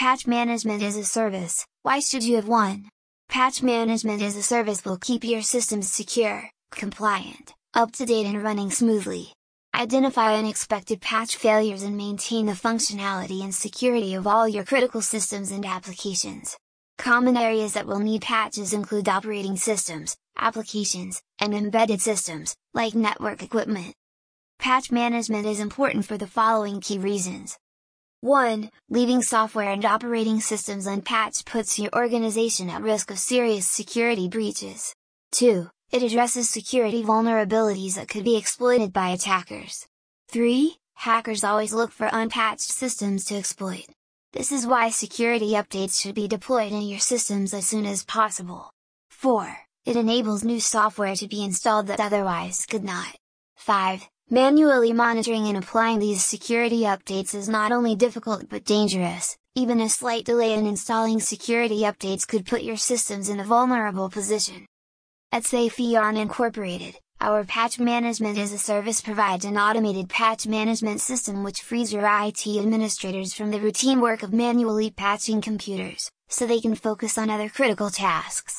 Patch Management as a Service, why should you have one? Patch Management as a Service will keep your systems secure, compliant, up to date and running smoothly. Identify unexpected patch failures and maintain the functionality and security of all your critical systems and applications. Common areas that will need patches include operating systems, applications, and embedded systems, like network equipment. Patch management is important for the following key reasons. 1. Leaving software and operating systems unpatched puts your organization at risk of serious security breaches. 2. It addresses security vulnerabilities that could be exploited by attackers. 3. Hackers always look for unpatched systems to exploit. This is why security updates should be deployed in your systems as soon as possible. 4. It enables new software to be installed that otherwise could not. 5. Manually monitoring and applying these security updates is not only difficult but dangerous, even a slight delay in installing security updates could put your systems in a vulnerable position. At SafeAeon Incorporated, our patch management as a service provides an automated patch management system which frees your IT administrators from the routine work of manually patching computers, so they can focus on other critical tasks.